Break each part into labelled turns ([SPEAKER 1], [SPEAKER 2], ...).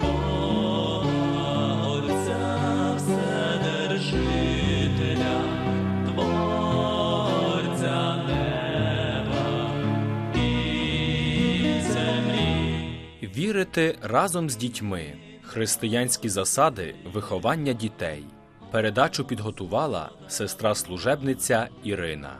[SPEAKER 1] Бога, Отця Вседержителя, Творця неба і землі.
[SPEAKER 2] Вірити разом з дітьми. Християнські засади виховання дітей. Передачу підготувала сестра служебниця Ірина.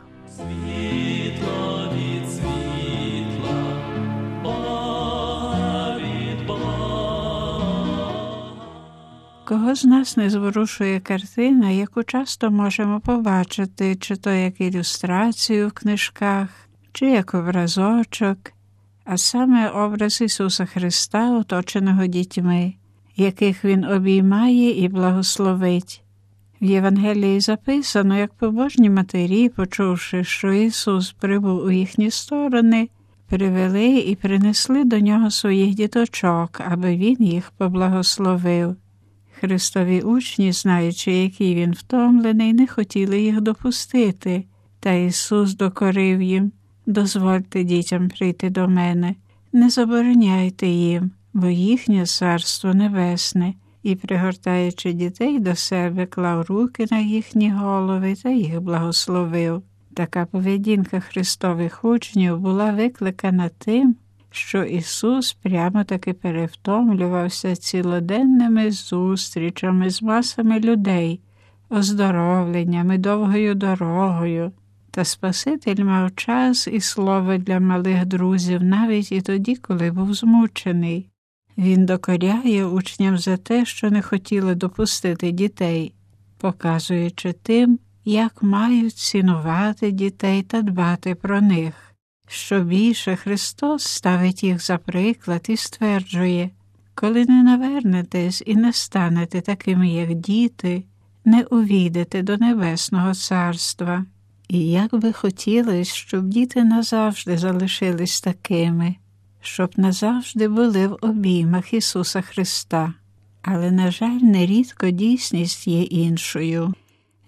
[SPEAKER 3] Кого з нас не зворушує картина, яку часто можемо побачити, чи то як ілюстрацію в книжках, чи як образочок, а саме образ Ісуса Христа, оточеного дітьми, яких Він обіймає і благословить. В Євангелії записано, як побожні матері, почувши, що Ісус прибув у їхні сторони, привели і принесли до нього своїх діточок, аби Він їх поблагословив. Христові учні, знаючи, який він втомлений, не хотіли їх допустити, та Ісус докорив їм дозвольте дітям прийти до мене, не забороняйте їм, бо їхнє царство небесне, і, пригортаючи дітей до себе, клав руки на їхні голови та їх благословив. Така поведінка Христових учнів була викликана тим, що Ісус прямо таки перевтомлювався цілоденними зустрічами з масами людей, оздоровленнями, довгою дорогою. Та Спаситель мав час і слово для малих друзів навіть і тоді, коли був змучений. Він докоряє учням за те, що не хотіли допустити дітей, показуючи тим, як мають цінувати дітей та дбати про них. Що більше Христос ставить їх за приклад і стверджує, коли не навернетесь і не станете такими, як діти, не увійдете до Небесного Царства. І як би хотілося, щоб діти назавжди залишились такими, щоб назавжди були в обіймах Ісуса Христа. Але, на жаль, нерідко дійсність є іншою.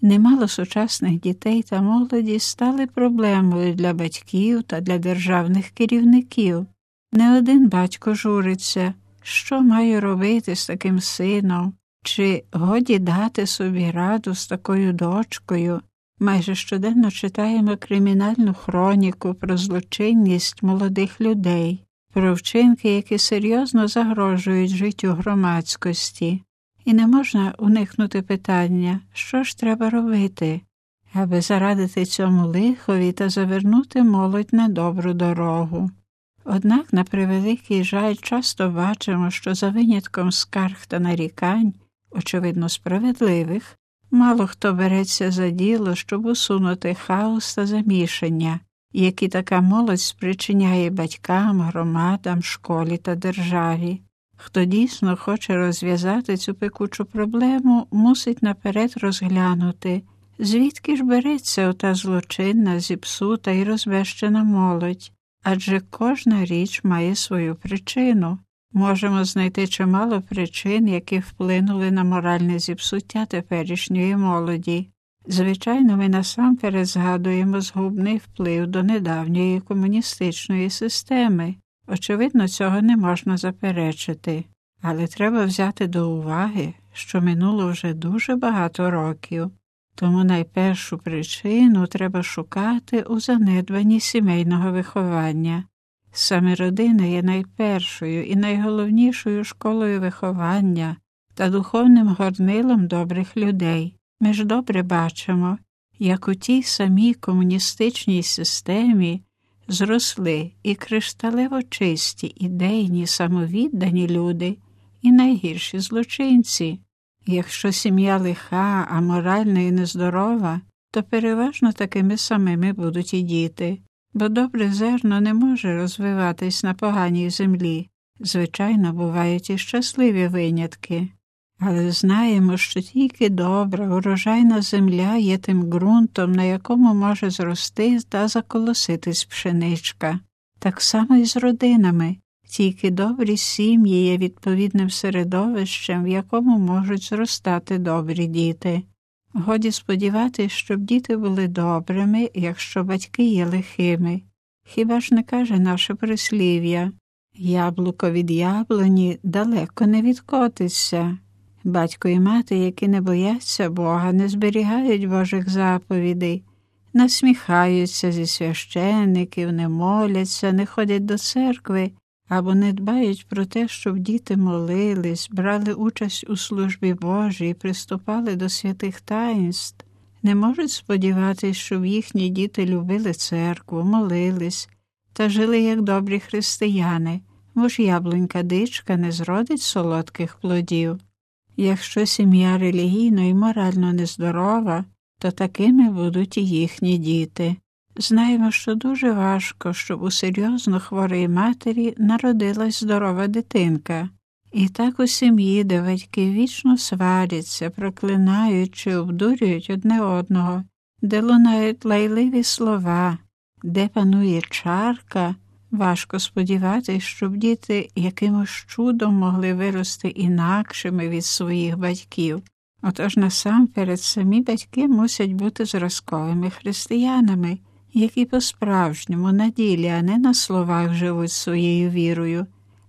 [SPEAKER 3] Немало сучасних дітей та молоді стали проблемою для батьків та для державних керівників. Не один батько журиться, що маю робити з таким сином, чи годі дати собі раду з такою дочкою. Майже щоденно читаємо кримінальну хроніку про злочинність молодих людей, про вчинки, які серйозно загрожують життю громадськості, і не можна уникнути питання, що ж треба робити, аби зарадити цьому лихові та завернути молодь на добру дорогу. Однак, на превеликий жаль, часто бачимо, що за винятком скарг та нарікань, очевидно справедливих, Мало хто береться за діло, щоб усунути хаос та замішання, які така молодь спричиняє батькам, громадам, школі та державі. Хто дійсно хоче розв'язати цю пекучу проблему, мусить наперед розглянути, звідки ж береться ота злочинна, зіпсута і розбещена молодь, адже кожна річ має свою причину. Можемо знайти чимало причин, які вплинули на моральне зіпсуття теперішньої молоді. Звичайно, ми насамперед згадуємо згубний вплив до недавньої комуністичної системи. Очевидно, цього не можна заперечити, але треба взяти до уваги, що минуло вже дуже багато років, тому найпершу причину треба шукати у занедбанні сімейного виховання. Саме родина є найпершою і найголовнішою школою виховання та духовним горнилом добрих людей. Ми ж добре бачимо, як у тій самій комуністичній системі зросли і кришталево чисті, ідейні, самовіддані люди, і найгірші злочинці. Якщо сім'я лиха, аморальна і нездорова, то переважно такими самими будуть і діти бо добре зерно не може розвиватись на поганій землі. Звичайно, бувають і щасливі винятки, але знаємо, що тільки добра, урожайна земля є тим ґрунтом, на якому може зрости та заколоситись пшеничка. Так само і з родинами, тільки добрі сім'ї є відповідним середовищем, в якому можуть зростати добрі діти. Годі сподіватися, щоб діти були добрими, якщо батьки є лихими. Хіба ж не каже наше прислів'я Яблуко від яблуні далеко не відкотиться. Батько і мати, які не бояться Бога, не зберігають Божих заповідей, насміхаються зі священників, не моляться, не ходять до церкви або не дбають про те, щоб діти молились, брали участь у службі Божій, приступали до святих таїнств, не можуть сподіватися, щоб їхні діти любили церкву, молились та жили як добрі християни, бо ж яблунька дичка не зродить солодких плодів. Якщо сім'я релігійно і морально нездорова, то такими будуть і їхні діти. Знаємо, що дуже важко, щоб у серйозно хворій матері народилась здорова дитинка. І так у сім'ї, де батьки вічно сваряться, проклинають чи обдурюють одне одного, де лунають лайливі слова, де панує чарка, важко сподіватися, щоб діти якимось чудом могли вирости інакшими від своїх батьків. Отож насамперед самі батьки мусять бути зразковими християнами, які по-справжньому на ділі, а не на словах живуть своєю вірою,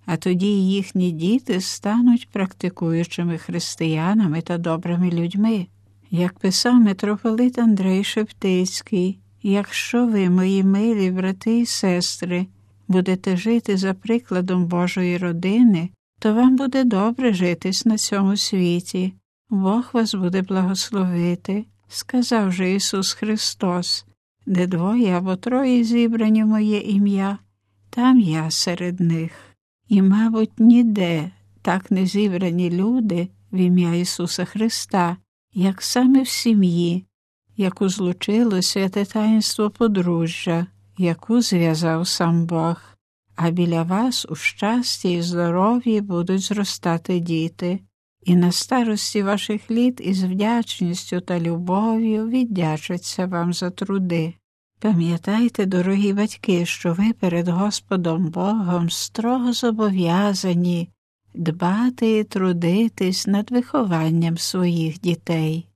[SPEAKER 3] а тоді їхні діти стануть практикуючими християнами та добрими людьми. Як писав митрополит Андрей Шептицький, якщо ви, мої милі брати і сестри, будете жити за прикладом Божої родини, то вам буде добре житись на цьому світі. Бог вас буде благословити, сказав же Ісус Христос, де двоє або троє зібрані моє ім'я, там я серед них. І, мабуть, ніде так не зібрані люди в ім'я Ісуса Христа, як саме в сім'ї, яку злучило святе таїнство подружжя, яку зв'язав сам Бог. А біля вас у щасті і здоров'ї будуть зростати діти і на старості ваших літ із вдячністю та любов'ю віддячаться вам за труди. Пам'ятайте, дорогі батьки, що ви перед Господом Богом строго зобов'язані дбати і трудитись над вихованням своїх дітей.